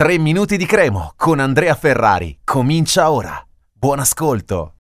3 minuti di cremo con Andrea Ferrari. Comincia ora. Buon ascolto.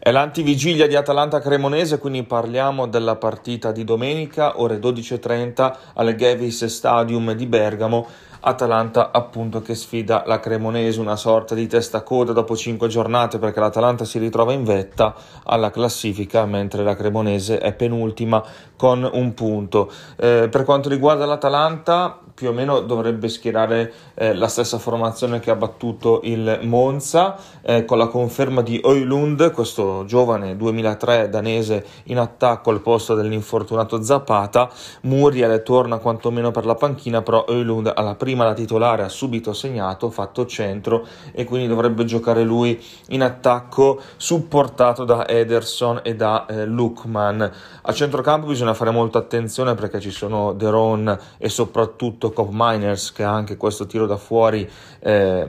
È l'antivigilia di Atalanta Cremonese, quindi parliamo della partita di domenica, ore 12.30 al Gavis Stadium di Bergamo. Atalanta appunto che sfida la Cremonese, una sorta di testa coda dopo 5 giornate perché l'Atalanta si ritrova in vetta alla classifica mentre la Cremonese è penultima con un punto. Eh, per quanto riguarda l'Atalanta più o meno dovrebbe schierare eh, la stessa formazione che ha battuto il Monza, eh, con la conferma di Oilund, questo giovane 2003 danese in attacco al posto dell'infortunato Zapata. Muriel torna quantomeno per la panchina, però Oilund alla prima la titolare ha subito segnato, fatto centro e quindi dovrebbe giocare lui in attacco supportato da Ederson e da eh, Lukman. A centrocampo bisogna fare molta attenzione perché ci sono Deron e soprattutto Cop Miners che ha anche questo tiro da fuori eh,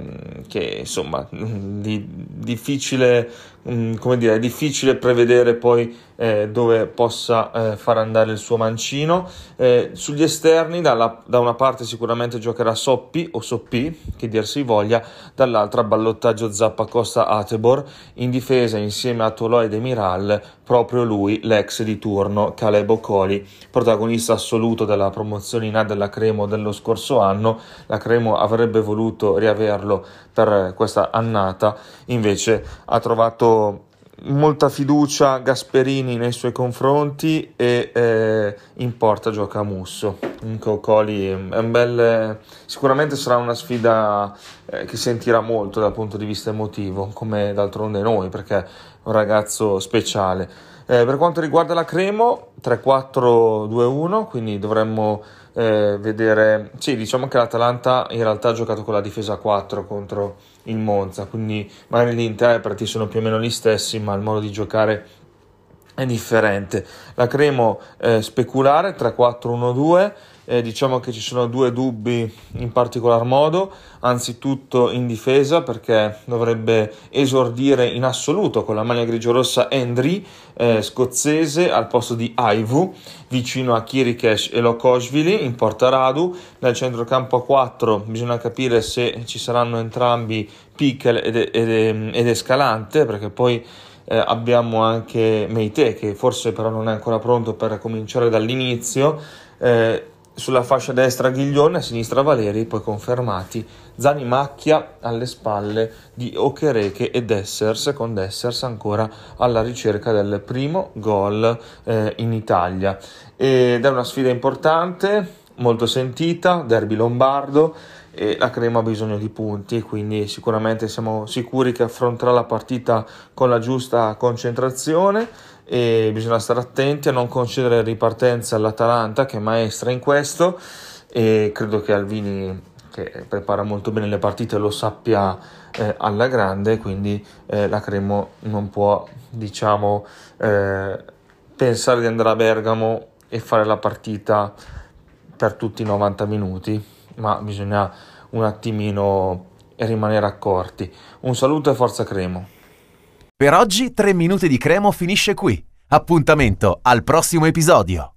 che insomma di, difficile Mm, come dire, è difficile prevedere poi eh, dove possa eh, far andare il suo mancino. Eh, sugli esterni, dalla, da una parte sicuramente giocherà Soppi o Soppi, che dir si voglia, dall'altra ballottaggio Zappa Costa Atebor, in difesa insieme a Toloi e Demiral, proprio lui, l'ex di turno, Caleb Ocoli, protagonista assoluto della promozione in A della Cremo dello scorso anno. La Cremo avrebbe voluto riaverlo per questa annata, invece ha trovato molta fiducia Gasperini nei suoi confronti e eh, in porta gioca Musso. Coli è un bel, sicuramente sarà una sfida eh, che sentirà molto dal punto di vista emotivo, come d'altronde noi, perché è un ragazzo speciale. Eh, per quanto riguarda la Cremo, 3-4-2-1, quindi dovremmo eh, vedere... Sì, diciamo che l'Atalanta in realtà ha giocato con la difesa 4 contro il Monza, quindi magari gli interpreti sono più o meno gli stessi, ma il modo di giocare è differente. La Cremo eh, speculare 3-4-1-2 eh, diciamo che ci sono due dubbi in particolar modo, anzitutto in difesa perché dovrebbe esordire in assoluto con la maglia grigio-rossa Endry, eh, scozzese, al posto di Aivu, vicino a Kirikesh e Lokoshvili in porta Radu, nel centrocampo a 4 bisogna capire se ci saranno entrambi Pickel ed, ed, ed Escalante perché poi eh, abbiamo anche Meite che forse però non è ancora pronto per cominciare dall'inizio. Eh, sulla fascia destra Ghiglione, a sinistra Valeri, poi confermati Zani Macchia alle spalle di Okereke e Dessers, con Dessers ancora alla ricerca del primo gol eh, in Italia. Ed è una sfida importante, molto sentita, derby lombardo e la Crema ha bisogno di punti, quindi sicuramente siamo sicuri che affronterà la partita con la giusta concentrazione e bisogna stare attenti a non concedere ripartenza all'Atalanta che è maestra in questo e credo che Alvini che prepara molto bene le partite lo sappia eh, alla grande quindi eh, la Cremo non può diciamo eh, pensare di andare a Bergamo e fare la partita per tutti i 90 minuti ma bisogna un attimino rimanere accorti un saluto e forza Cremo per oggi 3 minuti di Cremo finisce qui. Appuntamento al prossimo episodio.